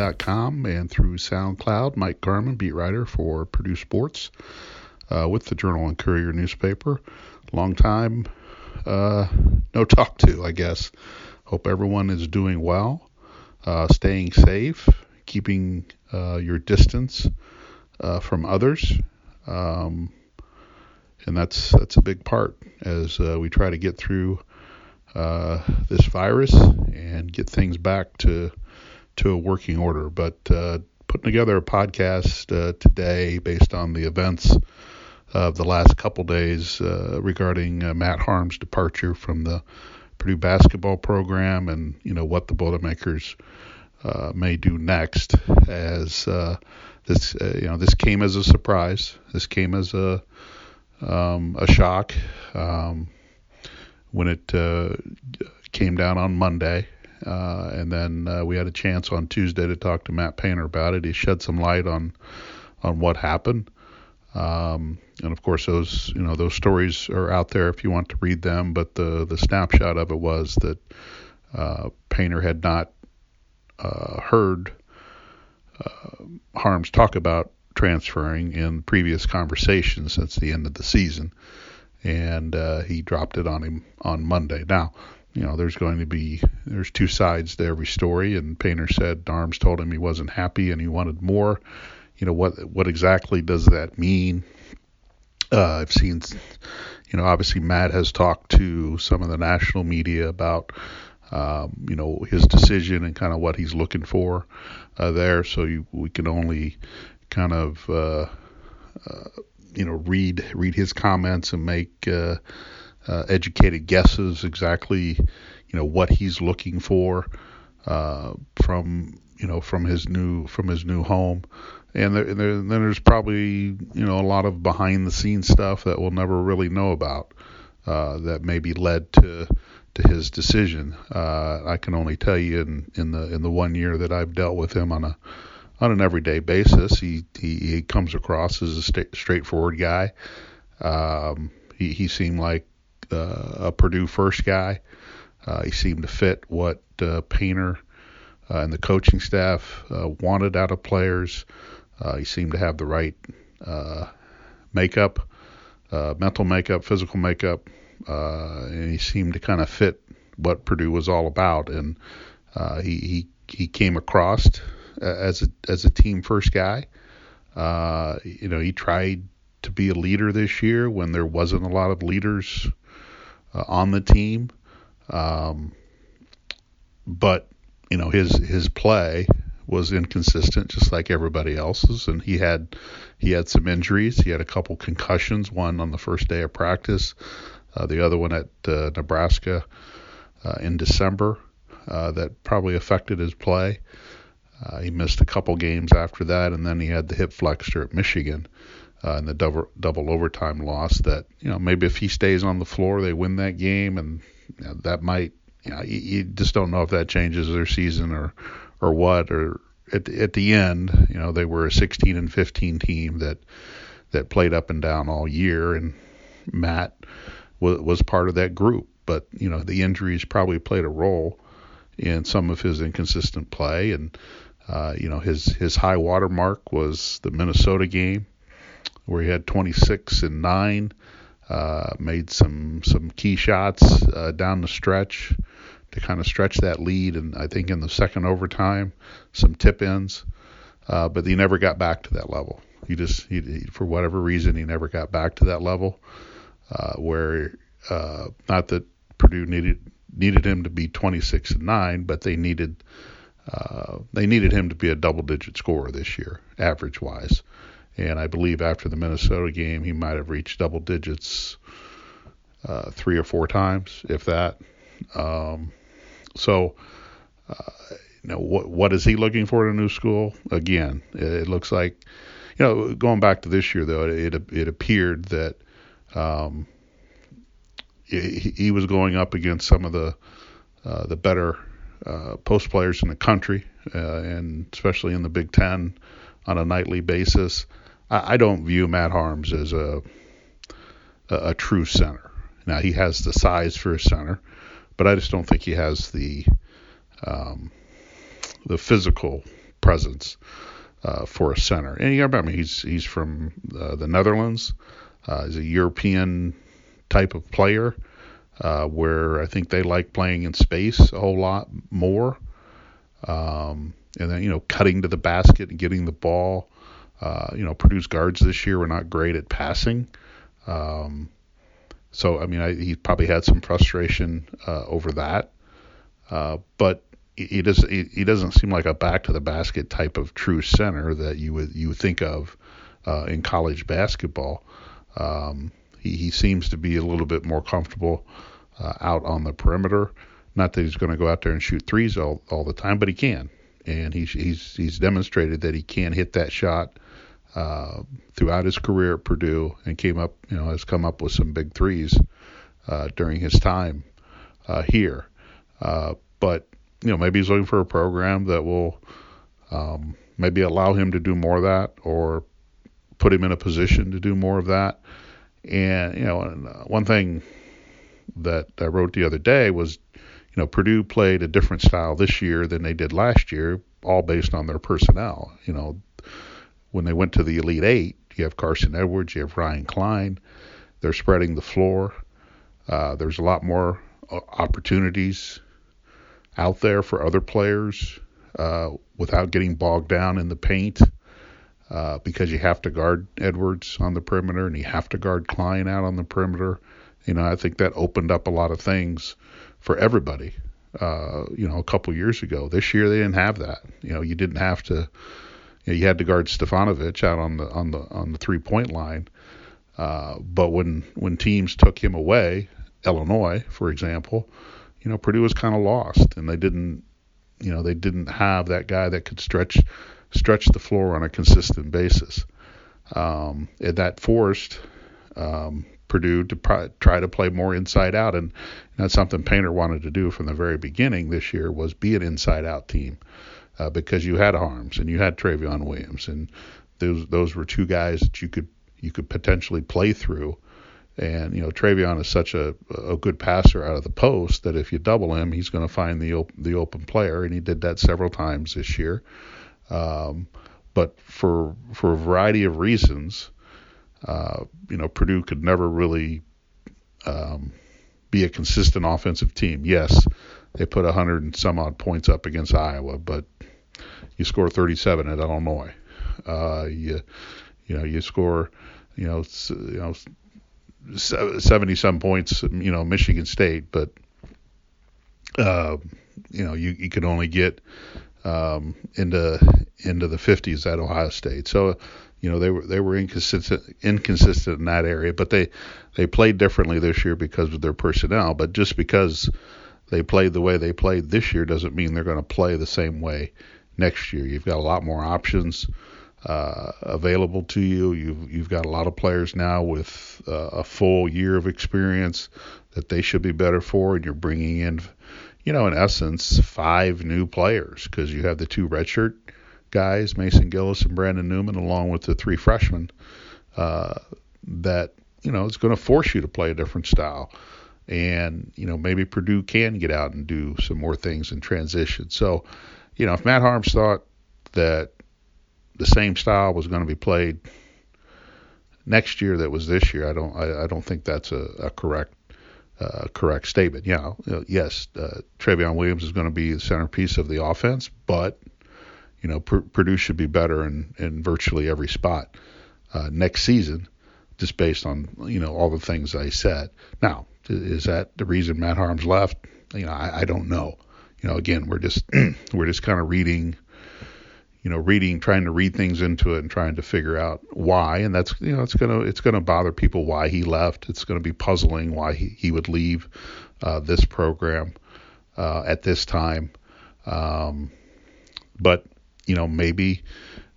jconline.com and through SoundCloud. Mike Carmin, beat writer for Purdue Sports uh, with the Journal and Courier newspaper. Long time uh, no talk to, I guess. Hope everyone is doing well, uh, staying safe, keeping uh, your distance uh, from others. Um, and that's that's a big part as uh, we try to get through uh, this virus and get things back to to a working order. But uh, putting together a podcast uh, today based on the events of the last couple days uh, regarding uh, Matt Haarms' departure from the Purdue basketball program and you know what the Boilermakers uh, may do next as this you know this came as a surprise. This came as a um, a shock. Um, when it came down on Monday. Uh, and then uh, we had a chance on Tuesday to talk to Matt Painter about it. He shed some light on on what happened. Um, and of course, those you know those stories are out there if you want to read them. But the the snapshot of it was that uh, Painter had not uh, heard uh, Haarms talk about transferring in previous conversations since the end of the season and uh, he dropped it on him on Monday. Now, you know, there's going to be there's two sides to every story, and Painter said Haarms told him he wasn't happy and he wanted more. You know what what exactly does that mean? Uh, I've seen, you know, obviously Matt has talked to some of the national media about, um, you know, his decision and kind of what he's looking for uh, there. So you, we can only kind of uh, uh you know read read his comments and make uh, educated guesses exactly you know what he's looking for uh, from you know from his new from his new home and there, there, then there's probably you know a lot of behind the scenes stuff that we'll never really know about uh, that maybe led to to his decision. Uh, I can only tell you in, in the in the one year that I've dealt with him on a on an everyday basis. He he, he comes across as a sta- straightforward guy. Um, he he seemed like uh, a Purdue first guy. Uh, he seemed to fit what uh, Painter uh, and the coaching staff uh, wanted out of players. Uh, he seemed to have the right makeup, mental makeup, physical makeup, and he seemed to kind of fit what Purdue was all about. And he he he came across as a as a team first guy. You know, he tried to be a leader this year when there wasn't a lot of leaders uh, on the team. Um, but you know, his his play was inconsistent, just like everybody else's, and he had he had some injuries. He had a couple concussions, one on the first day of practice, uh, the other one at uh, Nebraska uh, in December, uh, that probably affected his play. Uh, he missed a couple games after that, and then he had the hip flexor at Michigan uh, in the double double overtime loss. That you know maybe if he stays on the floor, they win that game, and you know, that might you know you, you just don't know if that changes their season or or what. Or at at the end, you know they were a 16 and 15 team that that played up and down all year, and Matt was was part of that group. But you know the injuries probably played a role in some of his inconsistent play and uh, you know, his his high water mark was the Minnesota game where he had 26 and nine. Uh, made some some key shots uh, down the stretch to kind of stretch that lead, and I think in the second overtime, some tip ins, uh, but he never got back to that level. He just, he, he, for whatever reason, he never got back to that level uh, where uh, not that Purdue needed needed him to be 26 and nine, but they needed uh, they needed him to be a double digit scorer this year, average wise. And I believe after the Minnesota game, he might have reached double digits uh, three or four times, if that. Um, so, uh, you know, what what is he looking for in a new school? Again, it, looks like, you know, going back to this year though, it it, it appeared that um, he, he was going up against some of the uh, the better uh, post players in the country, uh, and especially in the Big Ten on a nightly basis. I, I don't view Matt Haarms as a, a, a true center. Now he has the size for a center, but I just don't think he has the um, the physical presence uh, for a center. And you remember, he's he's from uh, the Netherlands. Uh, he's a European type of player, uh, where I think they like playing in space a whole lot more. Um, and then you know, cutting to the basket and getting the ball. Uh, you know, Purdue's guards this year were not great at passing. Um, so I mean, I, he probably had some frustration uh, over that. Uh, but he doesn't he, he, doesn't seem like a back to the basket type of true center that you would you think of uh, in college basketball. Um, he, he seems to be a little bit more comfortable uh, out on the perimeter. Not that he's going to go out there and shoot threes all, all the time, but he can, and he's he's he's demonstrated that he can hit that shot uh, throughout his career at Purdue, and came up you know has come up with some big threes uh, during his time uh, here. Uh, but you know, maybe he's looking for a program that will um, maybe allow him to do more of that or put him in a position to do more of that. And, you know, and, one thing that I wrote the other day was, you know, Purdue played a different style this year than they did last year, all based on their personnel. You know, when they went to the Elite Eight, you have Carson Edwards, you have Ryan Cline. They're spreading the floor. Uh, there's a lot more uh, opportunities out there for other players uh, without getting bogged down in the paint uh, because you have to guard Edwards on the perimeter and you have to guard Cline out on the perimeter. You know, I think that opened up a lot of things for everybody. Uh, you know, a couple years ago. This year they didn't have that. You know, you didn't have to. You, know, you had to guard Stefanovic out on the on the on the three point line. Uh, but when when teams took him away, Illinois, for example, you know, Purdue was kind of lost, and they didn't, you know, they didn't have that guy that could stretch stretch the floor on a consistent basis. Um, and that forced um, Purdue to pr- try to play more inside out, and that's something Painter wanted to do from the very beginning this year was be an inside out team uh, because you had Haarms and you had Trevion Williams, and those those were two guys that you could you could potentially play through and you know, Trevion is such a, a good passer out of the post that if you double him, he's going to find the op- the open player, and he did that several times this year. Um, but for for a variety of reasons, uh, you know, Purdue could never really um, be a consistent offensive team. Yes, they put 100 and some odd points up against Iowa, but you score 37 at Illinois. Uh, you you know you score you know you know 70 some points, you know, Michigan State, but uh, you know, you, you could only get um, into into the 50s at Ohio State. So, you know, they were they were inconsistent inconsistent in that area, but they they played differently this year because of their personnel. But just because they played the way they played this year doesn't mean they're going to play the same way next year. You've got a lot more options uh, available to you. You've you've got a lot of players now with uh, a full year of experience that they should be better for, and you're bringing in, you know, in essence, five new players because you have the two redshirt guys, Mason Gillis and Brandon Newman, along with the three freshmen. Uh, that you know it's going to force you to play a different style. And you know maybe Purdue can get out and do some more things in transition. So, you know, if Matt Haarms thought that the same style was going to be played next year that was this year. I don't I, I don't think that's a, a correct uh, correct statement. Yeah, uh, yes, uh, Trevion Williams is going to be the centerpiece of the offense, but you know Purdue should be better in in virtually every spot uh, next season, just based on you know all the things I said. Now, is that the reason Matt Haarms left? You know, I, I don't know. You know, again, we're just we're just kind of reading you know, reading, trying to read things into it and trying to figure out why. And that's, you know, it's gonna it's gonna bother people why he left. It's gonna be puzzling why he, he would leave uh, this program uh, at this time. Um, but you know, maybe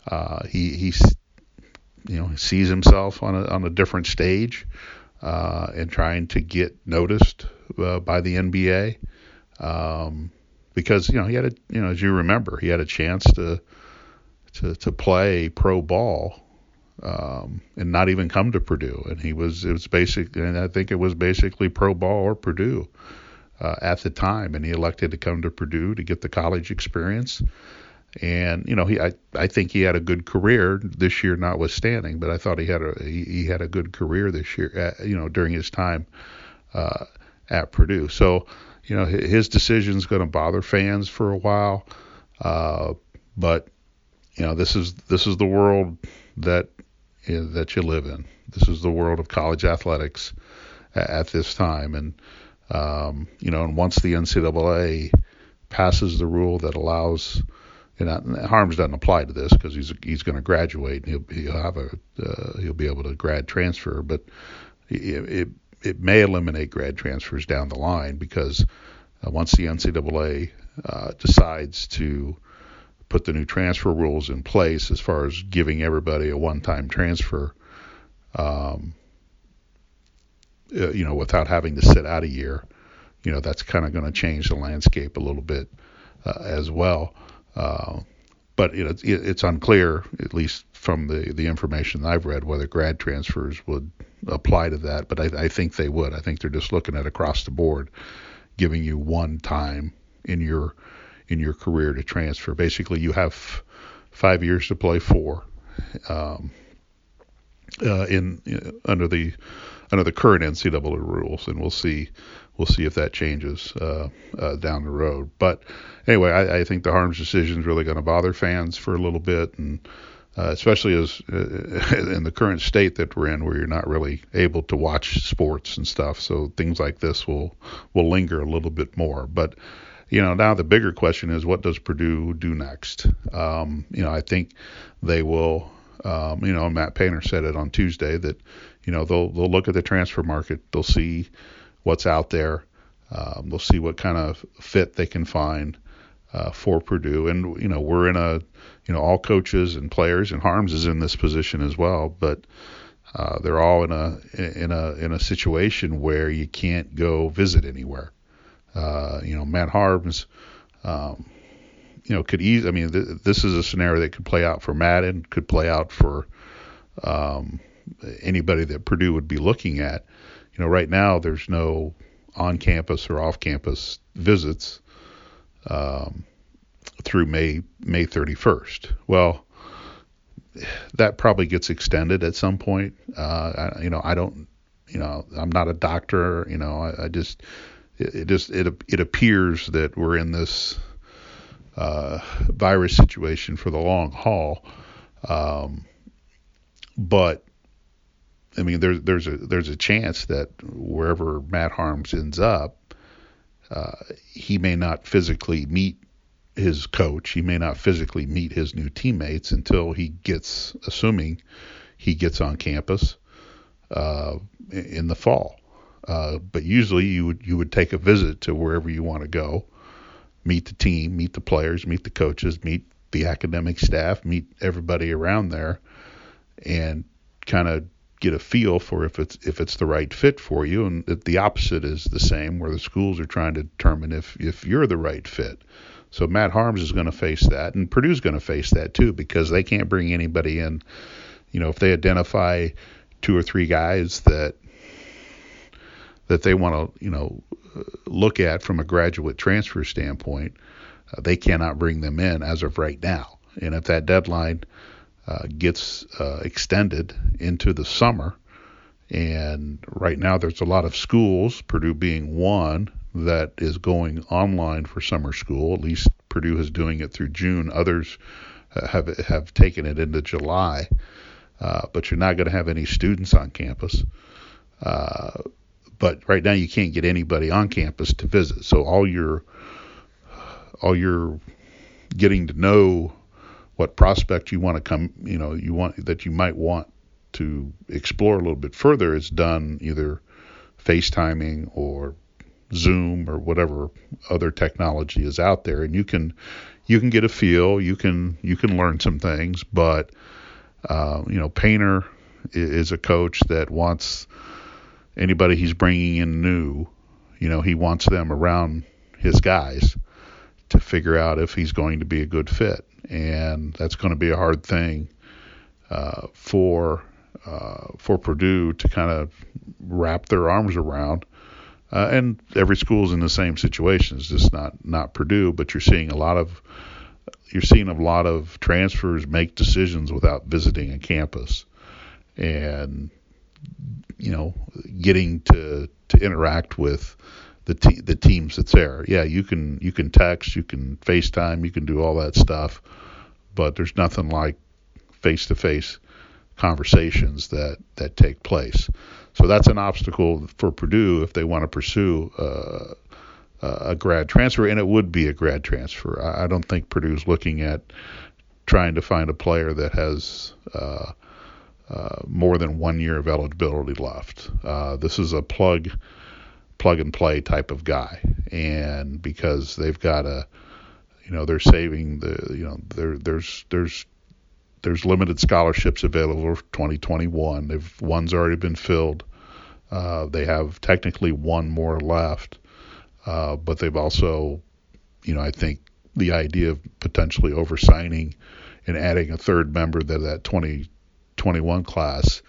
uh, he he you know sees himself on a on a different stage uh, and trying to get noticed uh, by the NBA. Um, because you know he had a you know as you remember he had a chance to to to play pro ball um, and not even come to Purdue. And he was it was basic, and I think it was basically pro ball or Purdue uh, at the time, and he elected to come to Purdue to get the college experience. And you know, he I, I think he had a good career this year, notwithstanding. But I thought he had a he, he had a good career this year. At, you know, during his time uh, at Purdue. So you know, his decision is going to bother fans for a while. Uh, but you know, this is this is the world that that you live in. This is the world of college athletics at, at this time, and um, you know, and once the NCAA passes the rule that allows, you know, Haarms doesn't apply to this because he's he's going to graduate and he'll he'll have a uh, he'll be able to grad transfer, but it, it it may eliminate grad transfers down the line because uh, once the NCAA uh, decides to put the new transfer rules in place as far as giving everybody a one-time transfer, um, uh, you know, without having to sit out a year, you know, that's kind of going to change the landscape a little bit uh, as well. Uh, but you know, it's, it's unclear, at least from the the information I've read, whether grad transfers would apply to that. But I, I think they would. I think they're just looking at across the board, giving you one time in your in your career to transfer. Basically, you have five years to play four. Um, uh, in, in under the under the current NCAA rules, and we'll see we'll see if that changes uh, uh, down the road. But anyway, I, I think the Haarms decision is really going to bother fans for a little bit, and uh, especially as uh, in the current state that we're in, where you're not really able to watch sports and stuff. So things like this will will linger a little bit more. But you know, now the bigger question is, what does Purdue do next? Um, you know, I think they will. Um, you know, Matt Painter said it on Tuesday that you know they'll they'll look at the transfer market, they'll see what's out there, um, they'll see what kind of fit they can find uh, for Purdue, and you know we're in a you know all coaches and players, and Haarms is in this position as well, but. Uh, they're all in a in a in a situation where you can't go visit anywhere. Uh, you know, Matt Haarms, um, you know, could ease. I mean, th- this is a scenario that could play out for Madden, could play out for um, anybody that Purdue would be looking at. You know, right now there's no on-campus or off-campus visits um, through May May 31st. Well, that probably gets extended at some point. Uh, I, you know, I don't. You know, I'm not a doctor. You know, I, I just it, it, just it it appears that we're in this uh, virus situation for the long haul. Um, but I mean, there's there's a there's a chance that wherever Matt Haarms ends up, uh, he may not physically meet his coach. He may not physically meet his new teammates until he gets, assuming he gets on campus uh, in the fall. Uh, but usually you would you would take a visit to wherever you want to go, meet the team, meet the players, meet the coaches, meet the academic staff, meet everybody around there, and kind of get a feel for if it's if it's the right fit for you. And the opposite is the same, where the schools are trying to determine if if you're the right fit. So Matt Haarms is going to face that, and Purdue's going to face that too because they can't bring anybody in. You know, if they identify two or three guys that that they want to, you know, look at from a graduate transfer standpoint, uh, they cannot bring them in as of right now. And if that deadline uh, gets uh, extended into the summer. And right now, there's a lot of schools, Purdue being one, that is going online for summer school. At least Purdue is doing it through June. Others uh, have have taken it into July. Uh, but you're not going to have any students on campus. Uh, but right now, you can't get anybody on campus to visit. So all your all your getting to know what prospect you want to come, you know, you want that you might want to explore a little bit further is done either FaceTiming or Zoom or whatever other technology is out there, and you can you can get a feel, you can you can learn some things, but uh, you know, Painter is a coach that wants anybody he's bringing in new, you know, he wants them around his guys to figure out if he's going to be a good fit and that's going to be a hard thing uh, for uh, for Purdue to kind of wrap their arms around Uh, and every school's in the same situation. It's just not not Purdue, but you're seeing a lot of you're seeing a lot of transfers make decisions without visiting a campus, and you know, getting to to interact with the te- the teams that's there. Yeah, you can you can text, you can FaceTime, you can do all that stuff, but there's nothing like face to face conversations that that take place. So that's an obstacle for Purdue if they want to pursue uh, a grad transfer, and it would be a grad transfer. I, I don't think Purdue's looking at trying to find a player that has uh, uh, more than one year of eligibility left. Uh, this is a plug plug and play type of guy, and because they've got a, you know, they're saving the, you know, there there's there's there's limited scholarships available for 2021. They've one's already been filled. Uh, they have technically one more left, uh, but they've also, you know, I think the idea of potentially oversigning and adding a third member to that 2021 class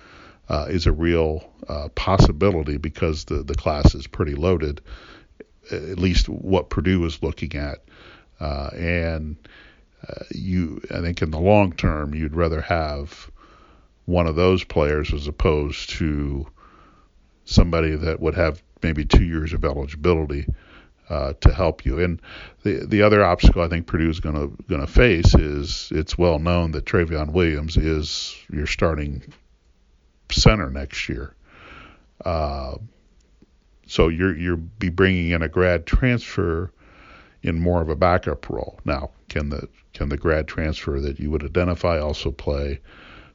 uh, is a real uh, possibility because the, the class is pretty loaded, at least what Purdue is looking at. Uh, and uh, you, I think in the long term, you'd rather have one of those players as opposed to somebody that would have maybe two years of eligibility uh, to help you. And the the other obstacle I think Purdue is going to going to face is it's well known that Trevion Williams is your starting center next year. Uh, so you're you're be bringing in a grad transfer in more of a backup role. Now, can the can the grad transfer that you would identify also play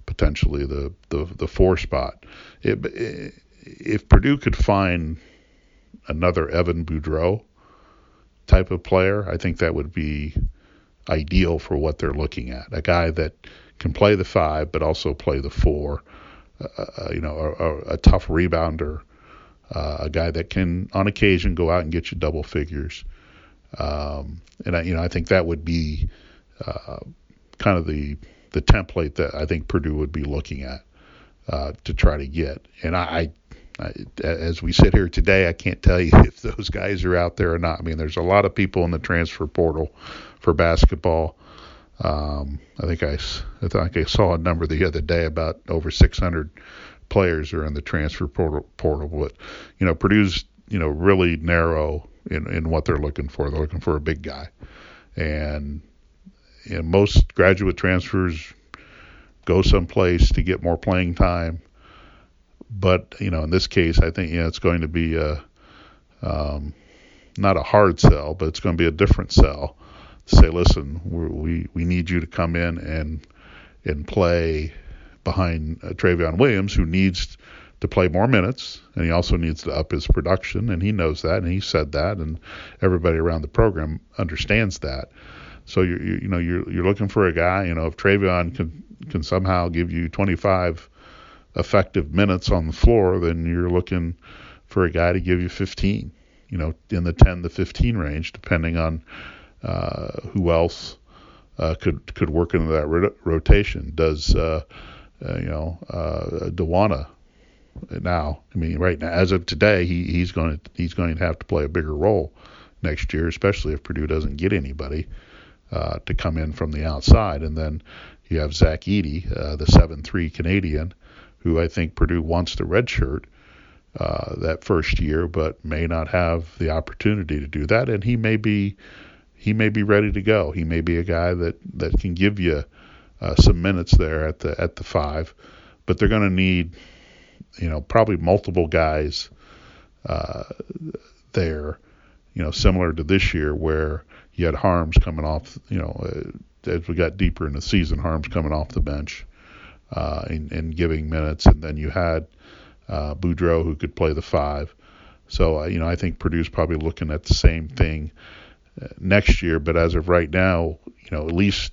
potentially the the, the four spot? It, it, if Purdue could find another Evan Boudreau type of player, I think that would be ideal for what they're looking at. A guy that can play the five but also play the four uh, you know, a, a, tough rebounder, uh, a guy that can, on occasion, go out and get you double figures. Um, and I, you know, I think that would be uh, kind of the the template that I think Purdue would be looking at uh, to try to get. And I, I, as we sit here today, I can't tell you if those guys are out there or not. I mean, there's a lot of people in the transfer portal for basketball. Um, I think I, I think I saw a number the other day about over 600 players are in the transfer portal. portal but you know, Purdue's you know really narrow in in what they're looking for. They're looking for a big guy, and you know, most graduate transfers go someplace to get more playing time. But you know, in this case, I think you know it's going to be a um, not a hard sell, but it's going to be a different sell say, listen, we we need you to come in and and play behind uh, Trevion Williams, who needs to play more minutes, and he also needs to up his production, and he knows that, and he said that, and everybody around the program understands that. So you you, know you're you're looking for a guy, you know, if Trevion can can somehow give you 25 effective minutes on the floor, then you're looking for a guy to give you 15, you know, in the 10 to 15 range, depending on who else uh, could could work into that rotation? Does uh, uh, you know uh, Dowuona now? I mean, right now, as of today, he, he's going to he's going to have to play a bigger role next year, especially if Purdue doesn't get anybody uh, to come in from the outside. And then you have Zach Edey, uh, the seven-three Canadian, who I think Purdue wants to redshirt uh, that first year, but may not have the opportunity to do that, and he may be he may be ready to go. He may be a guy that that can give you uh, some minutes there at the at the five, but they're going to need, you know, probably multiple guys uh, there, you know, similar to this year where you had Haarms coming off, you know, uh, as we got deeper in the season, Haarms coming off the bench uh, and, giving minutes, and then you had uh, Boudreau who could play the five. So, uh, you know, I think Purdue's probably looking at the same thing next year. But as of right now, you know, at least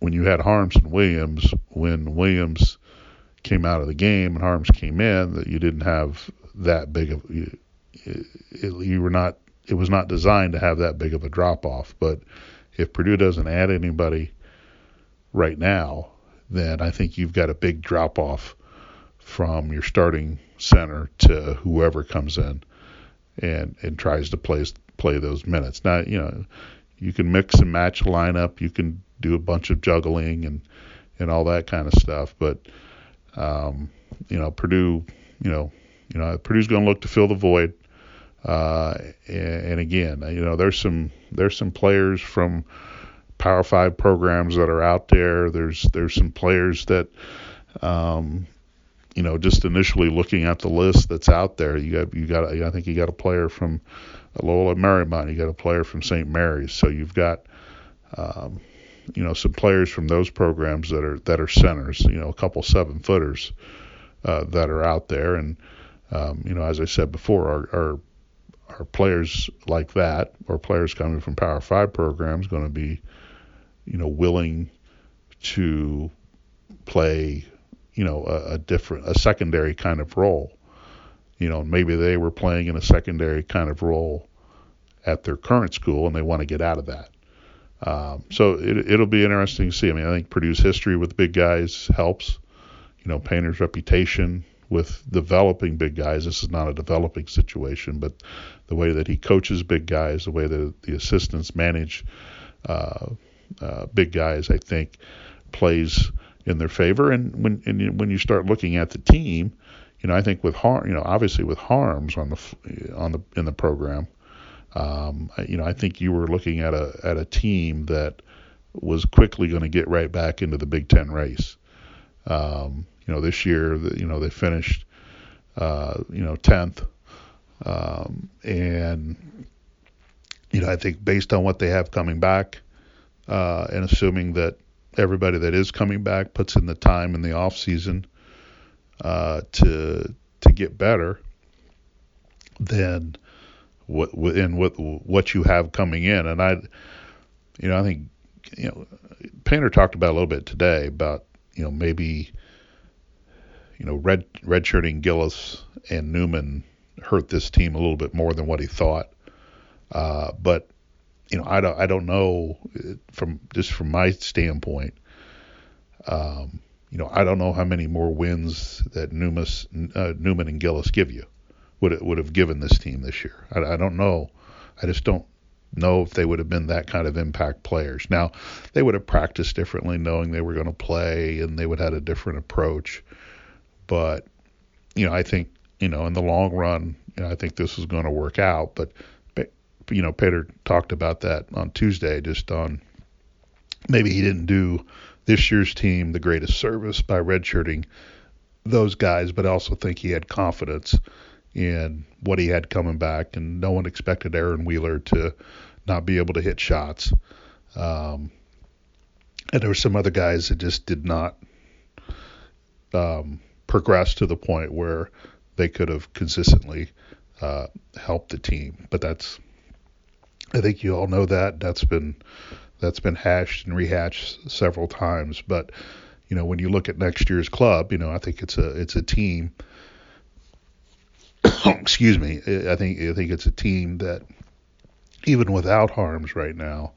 when you had Haarms and Williams, when Williams came out of the game and Haarms came in, that you didn't have that big of you, you were not. It was not designed to have that big of a drop off. But if Purdue doesn't add anybody right now, then I think you've got a big drop off from your starting center to whoever comes in and and tries to play play those minutes. Now you know you can mix and match lineup, you can do a bunch of juggling and and all that kind of stuff, but um, you know Purdue, you know, you know Purdue's going to look to fill the void. Uh, and, and again, you know, there's some there's some players from Power Five programs that are out there. There's there's some players that, um, you know, just initially looking at the list that's out there, you got you got I think you got a player from Loyola Marymount, you got a player from St. Mary's, so you've got, um, you know, some players from those programs that are that are centers, you know, a couple seven footers uh, that are out there, and um, you know, as I said before, our, our are players like that or players coming from Power Five programs going to be, you know, willing to play, you know, a, a different, a secondary kind of role. You know, maybe they were playing in a secondary kind of role at their current school and they want to get out of that. Um, so it, it'll be interesting to see. I mean, I think Purdue's history with big guys helps. You know, Painter's reputation with developing big guys. This is not a developing situation, but the way that he coaches big guys, the way that the assistants manage uh, uh, big guys, I think plays in their favor. And when and when you start looking at the team, you know, I think with harm, you know, obviously with Haarms on the on the in the program, um, you know, I think you were looking at a at a team that was quickly going to get right back into the Big Ten race. Um, you know, this year, you know, they finished, uh, you know, 10th. Um, and, you know, I think based on what they have coming back, uh, and assuming that everybody that is coming back puts in the time in the off season uh, to to get better, then what in what what you have coming in, and I, you know, I think you know, Painter talked about a little bit today about you know maybe you know, red redshirting Gillis and Newman hurt this team a little bit more than what he thought. Uh, but you know, I don't I don't know from just from my standpoint. Um, you know, I don't know how many more wins that uh, Newman and Gillis give you would would have given this team this year. I, I don't know. I just don't know if they would have been that kind of impact players. Now, they would have practiced differently, knowing they were going to play, and they would have had a different approach. But you know, I think you know in the long run, you know, I think this is going to work out. But you know, Painter talked about that on Tuesday, just on maybe he didn't do this year's team the greatest service by redshirting those guys, but I also think he had confidence in what he had coming back, and no one expected Aaron Wheeler to not be able to hit shots. Um, and there were some other guys that just did not um, progressed to the point where they could have consistently uh, helped the team. But that's, I think you all know that that's been that's been hashed and rehashed several times. But you know, when you look at next year's club, you know, I think it's a it's a team. excuse me. I think I think it's a team that even without Haarms right now,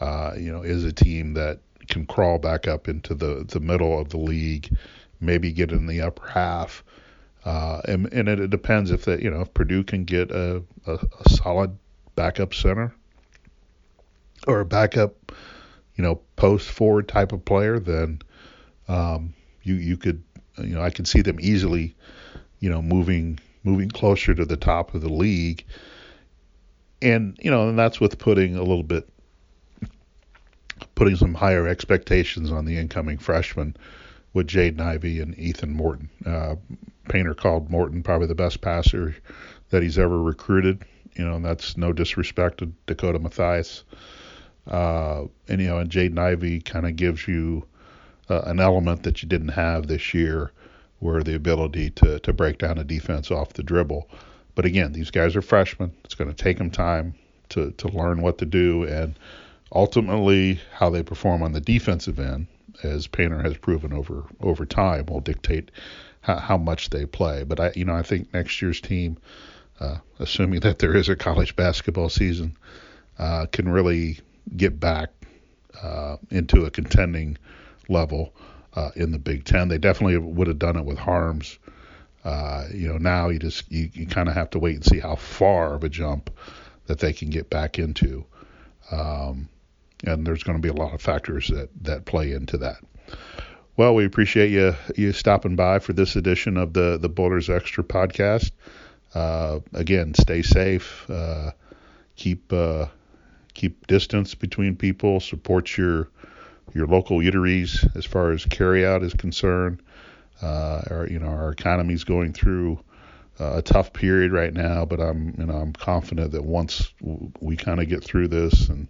uh, you know, is a team that can crawl back up into the the middle of the league maybe get in the upper half. Uh, and, and it, it, depends if that you know if Purdue can get a, a, a, solid backup center or a backup you know post forward type of player, then um, you you could you know I can see them easily you know moving moving closer to the top of the league. And you know and that's with putting a little bit putting some higher expectations on the incoming freshman with Jaden Ivey and Ethan Morton. Uh, Painter called Morton probably the best passer that he's ever recruited. You know, and that's no disrespect to Dakota Mathias. Uh, and you know, and Jaden Ivey kind of gives you uh, an element that you didn't have this year, where the ability to to break down a defense off the dribble. But again, these guys are freshmen. It's going to take them time to to learn what to do, and ultimately how they perform on the defensive end as Painter has proven over over time, will dictate how, how much they play. But I, you know, I think next year's team, uh, assuming that there is a college basketball season, uh, can really get back uh, into a contending level uh, in the Big Ten. They definitely would have done it with Haarms Uh, you know, now you just you, you kind of have to wait and see how far of a jump that they can get back into. Um, and there's going to be a lot of factors that that play into that. Well, we appreciate you you stopping by for this edition of the the Boilers Extra podcast. Uh, again, stay safe. Uh, keep uh, keep distance between people. Support your your local eateries as far as carryout is concerned. Uh, our, you know, our economy's going through uh, a tough period right now, but I'm, you know, I'm confident that once we kind of get through this, and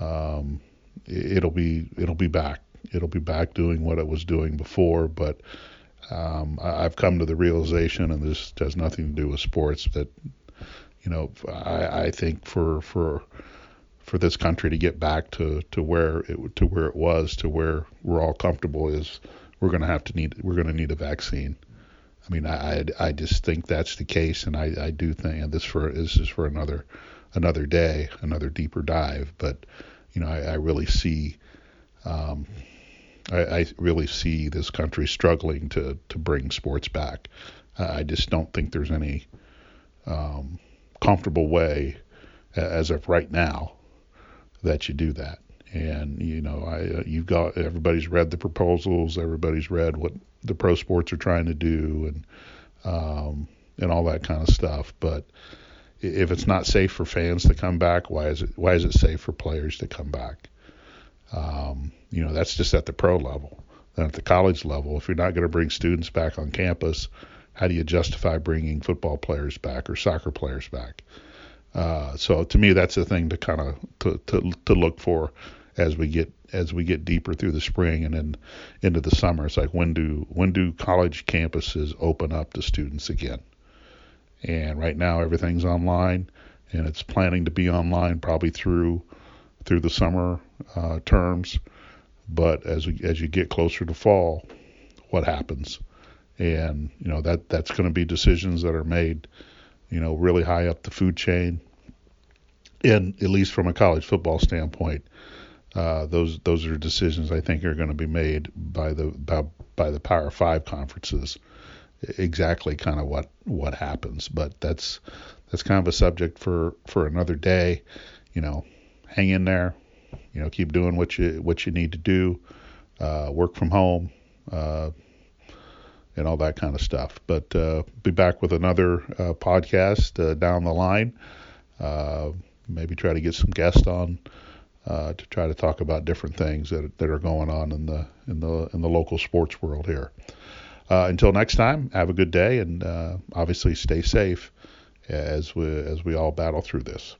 um, it'll be, it'll be back. It'll be back doing what it was doing before. But um, I've come to the realization, and this has nothing to do with sports, that you know, I, I think for for for this country to get back to, to where it to where it was to where we're all comfortable is we're going to have to need we're going to need a vaccine. I mean, I I just think that's the case, and I, I do think and this for this is for another another day, another deeper dive. But you know, I, I really see um, I, I really see this country struggling to to bring sports back. I just don't think there's any um, comfortable way as of right now that you do that. And you know, I uh, you've got everybody's read the proposals, everybody's read what the pro sports are trying to do, and um, and all that kind of stuff. But if it's not safe for fans to come back, why is it why is it safe for players to come back? Um, you know, that's just at the pro level. Then at the college level, if you're not going to bring students back on campus, how do you justify bringing football players back or soccer players back? Uh, so to me, that's the thing to kind of to, to to look for as we get as we get deeper through the spring and then into the summer. It's like when do when do college campuses open up to students again? And right now everything's online, and it's planning to be online probably through through the summer uh, terms. But as we, as you get closer to fall, what happens? And you know that that's going to be decisions that are made you know, really high up the food chain. And at least from a college football standpoint, uh, those those are decisions I think are going to be made by the by, by the Power Five conferences. Exactly, kind of what what happens, but that's that's kind of a subject for for another day. You know, hang in there. You know, keep doing what you what you need to do. Uh, work from home. Uh, and all that kind of stuff. But uh, be back with another uh, podcast uh, down the line. Maybe try to get some guests on to try to talk about different things that that are going on in the in the in the local sports world here. Until next time, have a good day and obviously stay safe as we as we all battle through this.